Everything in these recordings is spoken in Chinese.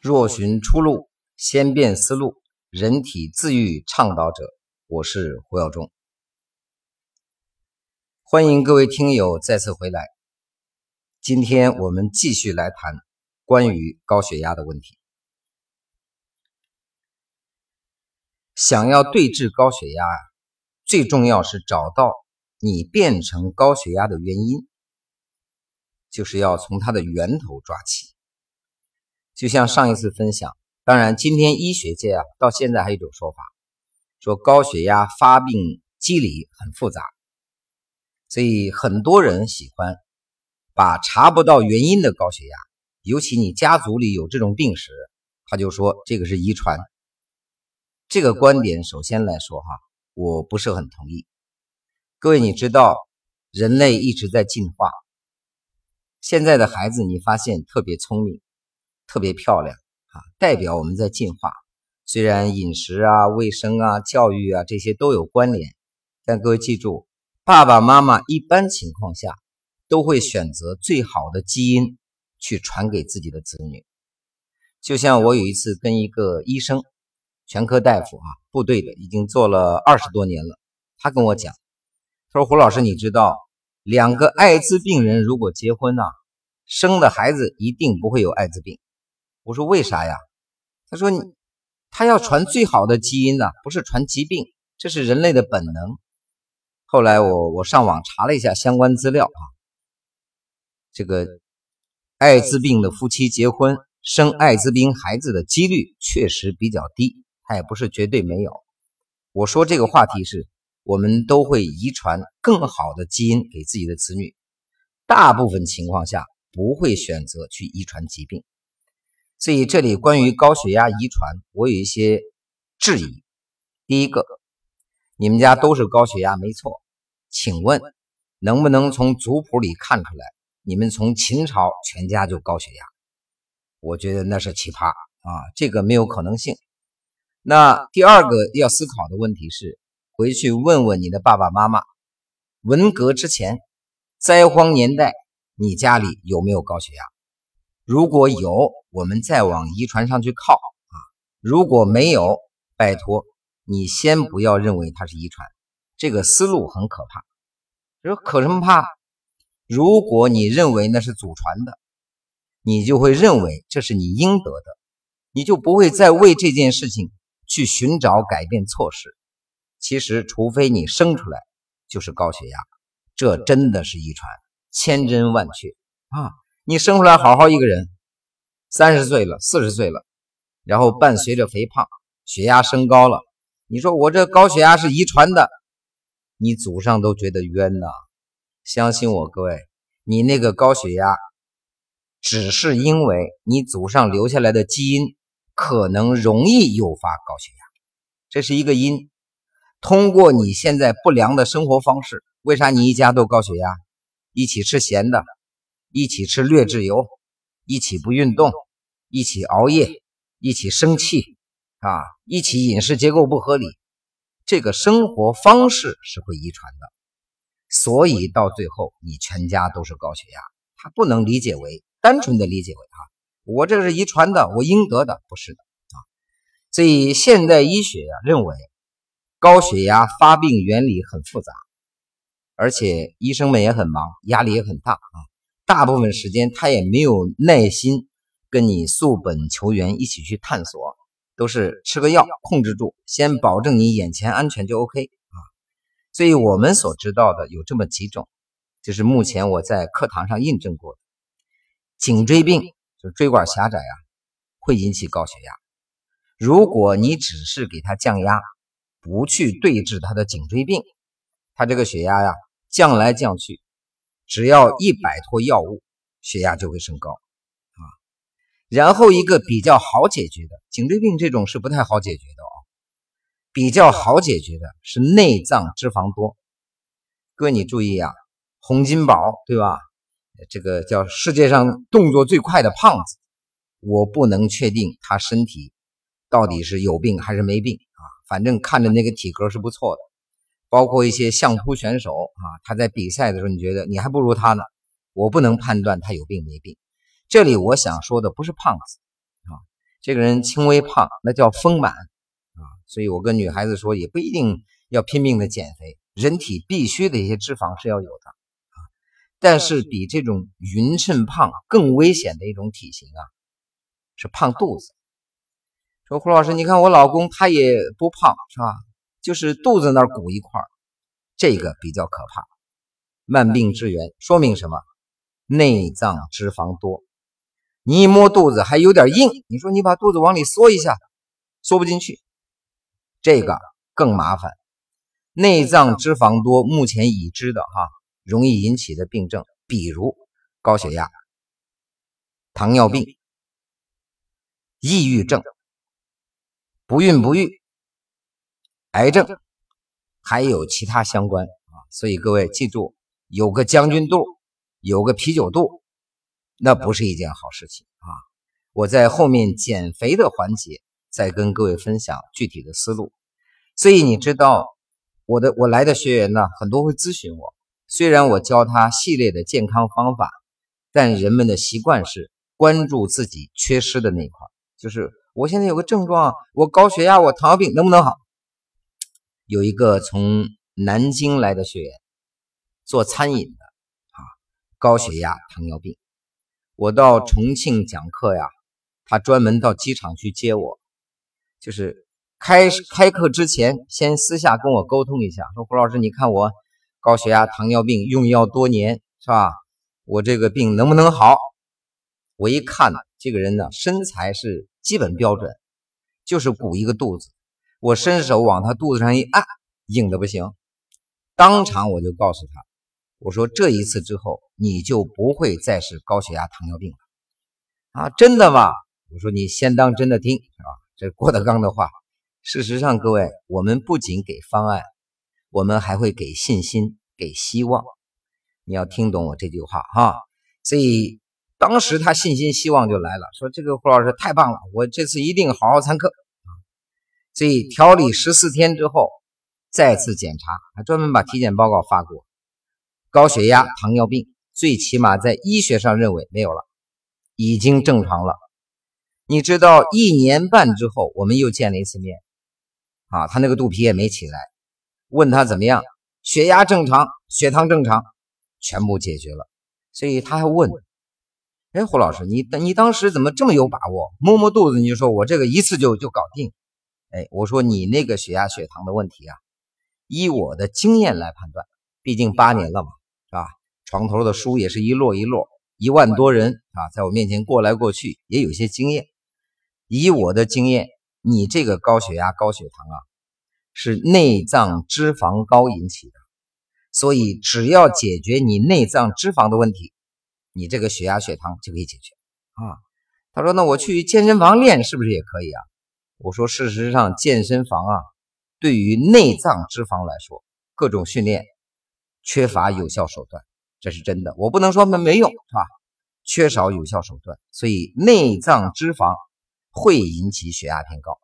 若寻出路，先变思路。人体自愈倡导者，我是胡耀中。欢迎各位听友再次回来。今天我们继续来谈关于高血压的问题。想要对治高血压啊，最重要是找到你变成高血压的原因，就是要从它的源头抓起。就像上一次分享。当然，今天医学界啊，到现在还有一种说法，说高血压发病机理很复杂，所以很多人喜欢把查不到原因的高血压，尤其你家族里有这种病史，他就说这个是遗传。这个观点首先来说哈，我不是很同意。各位，你知道人类一直在进化，现在的孩子你发现特别聪明，特别漂亮啊。代表我们在进化，虽然饮食啊、卫生啊、教育啊这些都有关联，但各位记住，爸爸妈妈一般情况下都会选择最好的基因去传给自己的子女。就像我有一次跟一个医生，全科大夫啊，部队的，已经做了二十多年了，他跟我讲，他说：“胡老师，你知道，两个艾滋病人如果结婚呢，生的孩子一定不会有艾滋病。”我说为啥呀？他说你他要传最好的基因呢，不是传疾病，这是人类的本能。后来我我上网查了一下相关资料啊，这个艾滋病的夫妻结婚生艾滋病孩子的几率确实比较低，它也不是绝对没有。我说这个话题是我们都会遗传更好的基因给自己的子女，大部分情况下不会选择去遗传疾病。所以这里关于高血压遗传，我有一些质疑。第一个，你们家都是高血压没错，请问能不能从族谱里看出来，你们从秦朝全家就高血压？我觉得那是奇葩啊，这个没有可能性。那第二个要思考的问题是，回去问问你的爸爸妈妈，文革之前，灾荒年代，你家里有没有高血压？如果有，我们再往遗传上去靠啊；如果没有，拜托你先不要认为它是遗传，这个思路很可怕。说可什么怕？如果你认为那是祖传的，你就会认为这是你应得的，你就不会再为这件事情去寻找改变措施。其实，除非你生出来就是高血压，这真的是遗传，千真万确啊。你生出来好好一个人，三十岁了，四十岁了，然后伴随着肥胖，血压升高了。你说我这高血压是遗传的，你祖上都觉得冤呐。相信我，各位，你那个高血压，只是因为你祖上留下来的基因可能容易诱发高血压，这是一个因。通过你现在不良的生活方式，为啥你一家都高血压？一起吃咸的。一起吃劣质油，一起不运动，一起熬夜，一起生气啊！一起饮食结构不合理，这个生活方式是会遗传的，所以到最后你全家都是高血压。他不能理解为单纯的理解为啊，我这是遗传的，我应得的，不是的啊。所以现代医学呀认为，高血压发病原理很复杂，而且医生们也很忙，压力也很大啊。大部分时间他也没有耐心跟你溯本求源，一起去探索，都是吃个药控制住，先保证你眼前安全就 OK 啊。所以我们所知道的有这么几种，就是目前我在课堂上印证过的。颈椎病就是椎管狭窄啊，会引起高血压。如果你只是给他降压，不去对治他的颈椎病，他这个血压呀降来降去。只要一摆脱药物，血压就会升高啊。然后一个比较好解决的颈椎病这种是不太好解决的啊。比较好解决的是内脏脂肪多。各位你注意啊，洪金宝对吧？这个叫世界上动作最快的胖子，我不能确定他身体到底是有病还是没病啊。反正看着那个体格是不错的。包括一些相扑选手啊，他在比赛的时候，你觉得你还不如他呢。我不能判断他有病没病。这里我想说的不是胖子啊，这个人轻微胖，那叫丰满啊。所以我跟女孩子说，也不一定要拼命的减肥，人体必须的一些脂肪是要有的啊。但是比这种匀称胖更危险的一种体型啊，是胖肚子。说胡老师，你看我老公他也不胖是吧？就是肚子那儿鼓一块这个比较可怕。慢病之源说明什么？内脏脂肪多。你一摸肚子还有点硬，你说你把肚子往里缩一下，缩不进去，这个更麻烦。内脏脂肪多，目前已知的哈，容易引起的病症，比如高血压、糖尿病、抑郁症、不孕不育、癌症，还有其他相关啊。所以各位记住，有个将军肚，有个啤酒肚。那不是一件好事情啊！我在后面减肥的环节再跟各位分享具体的思路。所以你知道我的我来的学员呢，很多会咨询我。虽然我教他系列的健康方法，但人们的习惯是关注自己缺失的那块，就是我现在有个症状，我高血压，我糖尿病能不能好？有一个从南京来的学员，做餐饮的啊，高血压、糖尿病。我到重庆讲课呀，他专门到机场去接我，就是开开课之前先私下跟我沟通一下，说胡老师，你看我高血压、糖尿病用药多年，是吧？我这个病能不能好？我一看呢，这个人呢身材是基本标准，就是鼓一个肚子，我伸手往他肚子上一按，硬的不行，当场我就告诉他。我说这一次之后，你就不会再是高血压、糖尿病了啊？真的吗？我说你先当真的听，是吧？这郭德纲的话。事实上，各位，我们不仅给方案，我们还会给信心、给希望。你要听懂我这句话哈。所以当时他信心、希望就来了，说这个胡老师太棒了，我这次一定好好参课。所以调理十四天之后，再次检查，还专门把体检报告发给我。高血压、糖尿病，最起码在医学上认为没有了，已经正常了。你知道，一年半之后，我们又见了一次面，啊，他那个肚皮也没起来。问他怎么样，血压正常，血糖正常，全部解决了。所以他还问：“哎，胡老师，你你当时怎么这么有把握？摸摸肚子你就说我这个一次就就搞定？”哎，我说你那个血压、血糖的问题啊，依我的经验来判断，毕竟八年了嘛。是吧？床头的书也是一摞一摞，一万多人啊，在我面前过来过去，也有些经验。以我的经验，你这个高血压、高血糖啊，是内脏脂肪高引起的。所以只要解决你内脏脂肪的问题，你这个血压、血糖就可以解决啊。他说：“那我去健身房练是不是也可以啊？”我说：“事实上，健身房啊，对于内脏脂肪来说，各种训练。”缺乏有效手段，这是真的。我不能说没没用，是吧？缺少有效手段，所以内脏脂肪会引起血压偏高。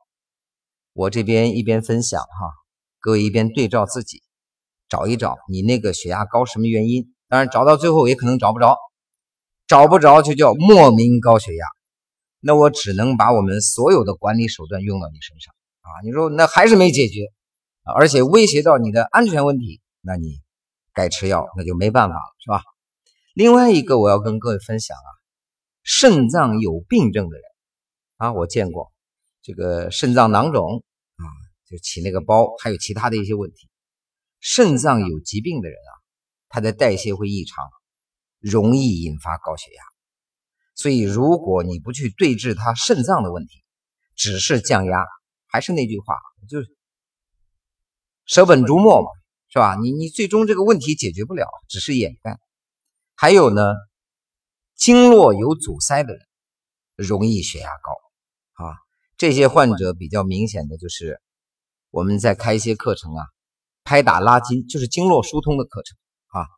我这边一边分享哈，各位一边对照自己，找一找你那个血压高什么原因。当然找到最后也可能找不着，找不着就叫莫名高血压。那我只能把我们所有的管理手段用到你身上啊！你说那还是没解决，而且威胁到你的安全问题，那你。该吃药，那就没办法了，是吧？另外一个我要跟各位分享啊，肾脏有病症的人啊，我见过这个肾脏囊肿啊，就起那个包，还有其他的一些问题。肾脏有疾病的人啊，他的代谢会异常，容易引发高血压。所以如果你不去对治他肾脏的问题，只是降压，还是那句话，就是舍本逐末嘛。是吧？你你最终这个问题解决不了，只是掩盖。还有呢，经络有阻塞的人容易血压高啊。这些患者比较明显的就是，我们在开一些课程啊，拍打拉筋，就是经络疏通的课程啊。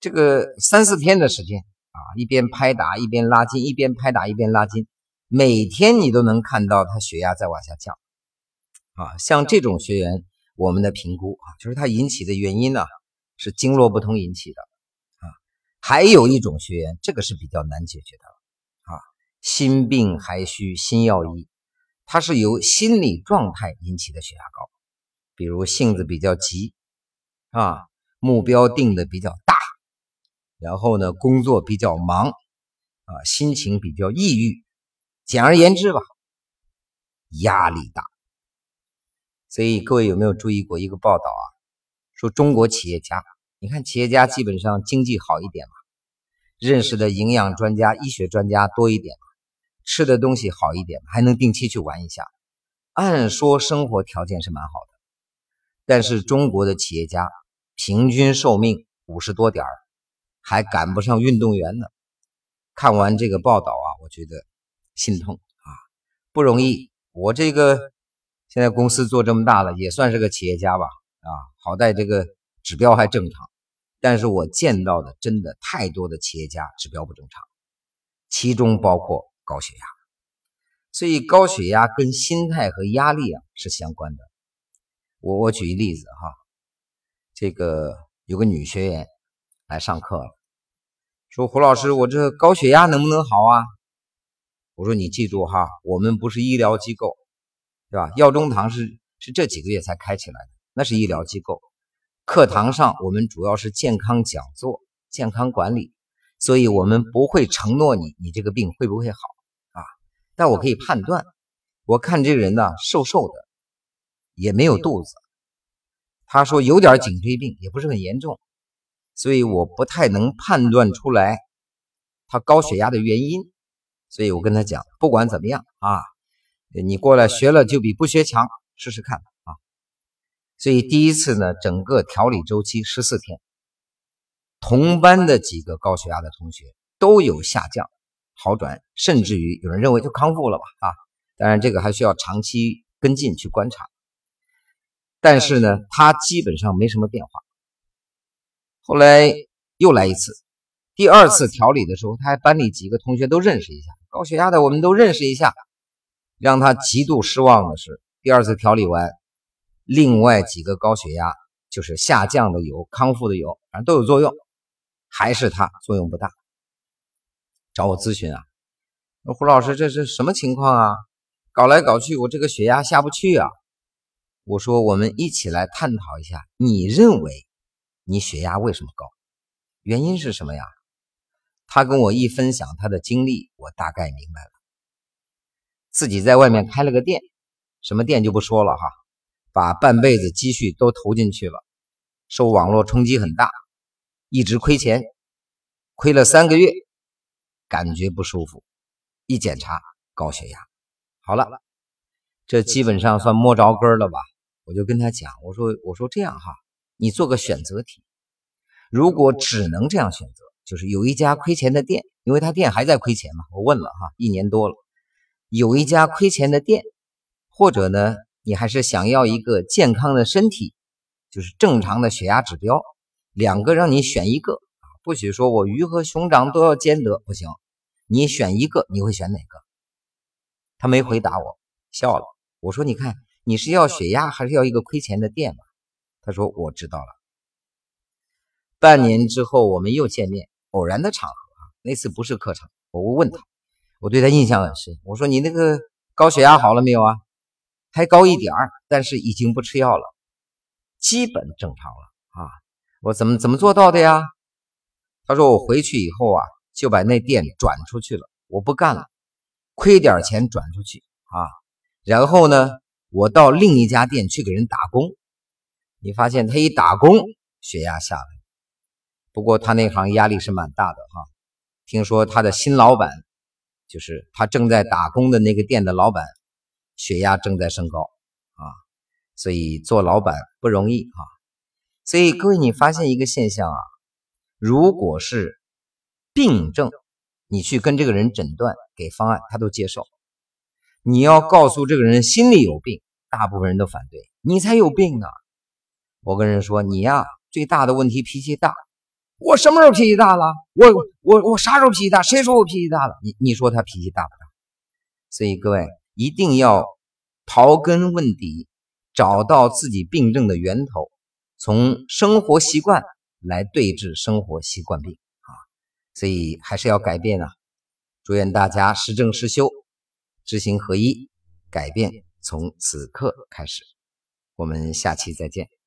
这个三四天的时间啊，一边拍打一边拉筋，一边拍打一边拉筋，每天你都能看到他血压在往下降啊。像这种学员。我们的评估啊，就是他引起的原因呢，是经络不通引起的啊。还有一种学员，这个是比较难解决的啊，心病还需心药医它是由心理状态引起的血压高，比如性子比较急啊，目标定的比较大，然后呢，工作比较忙啊，心情比较抑郁。简而言之吧，压力大。所以各位有没有注意过一个报道啊？说中国企业家，你看企业家基本上经济好一点嘛，认识的营养专家、医学专家多一点，吃的东西好一点，还能定期去玩一下。按说生活条件是蛮好的，但是中国的企业家平均寿命五十多点，还赶不上运动员呢。看完这个报道啊，我觉得。心痛啊，不容易。我这个现在公司做这么大了，也算是个企业家吧啊，好在这个指标还正常。但是我见到的真的太多的企业家指标不正常，其中包括高血压。所以高血压跟心态和压力啊是相关的。我我举一例子哈，这个有个女学员来上课了，说胡老师，我这高血压能不能好啊？我说你记住哈，我们不是医疗机构，对吧？药中堂是是这几个月才开起来的，那是医疗机构。课堂上我们主要是健康讲座、健康管理，所以我们不会承诺你你这个病会不会好啊。但我可以判断，我看这个人呢瘦瘦的，也没有肚子。他说有点颈椎病，也不是很严重，所以我不太能判断出来他高血压的原因。所以我跟他讲，不管怎么样啊，你过来学了就比不学强，试试看啊。所以第一次呢，整个调理周期十四天，同班的几个高血压的同学都有下降、好转，甚至于有人认为就康复了吧啊。当然这个还需要长期跟进去观察，但是呢，他基本上没什么变化。后来又来一次，第二次调理的时候，他还班里几个同学都认识一下。高血压的我们都认识一下，让他极度失望的是，第二次调理完，另外几个高血压就是下降的有，康复的有，反正都有作用，还是他作用不大。找我咨询啊，说胡老师这是什么情况啊？搞来搞去我这个血压下不去啊。我说我们一起来探讨一下，你认为你血压为什么高？原因是什么呀？他跟我一分享他的经历，我大概明白了。自己在外面开了个店，什么店就不说了哈，把半辈子积蓄都投进去了，受网络冲击很大，一直亏钱，亏了三个月，感觉不舒服，一检查高血压。好了，这基本上算摸着根了吧？我就跟他讲，我说我说这样哈，你做个选择题，如果只能这样选择。就是有一家亏钱的店，因为他店还在亏钱嘛。我问了哈，一年多了，有一家亏钱的店，或者呢，你还是想要一个健康的身体，就是正常的血压指标，两个让你选一个，不许说我鱼和熊掌都要兼得，不行，你选一个，你会选哪个？他没回答我，笑了。我说你看，你是要血压还是要一个亏钱的店嘛？他说我知道了。半年之后我们又见面。偶然的场合啊，那次不是课程，我问他，我对他印象很深。我说你那个高血压好了没有啊？还高一点儿，但是已经不吃药了，基本正常了啊。我怎么怎么做到的呀？他说我回去以后啊，就把那店转出去了，我不干了，亏点钱转出去啊。然后呢，我到另一家店去给人打工。你发现他一打工，血压下来。不过他那行压力是蛮大的哈，听说他的新老板，就是他正在打工的那个店的老板，血压正在升高啊，所以做老板不容易啊。所以各位，你发现一个现象啊，如果是病症，你去跟这个人诊断给方案，他都接受；你要告诉这个人心里有病，大部分人都反对，你才有病呢。我跟人说，你呀，最大的问题脾气大。我什么时候脾气大了？我我我啥时候脾气大？谁说我脾气大了？你你说他脾气大不大？所以各位一定要刨根问底，找到自己病症的源头，从生活习惯来对治生活习惯病啊！所以还是要改变啊！祝愿大家实证实修，知行合一。改变从此刻开始。我们下期再见。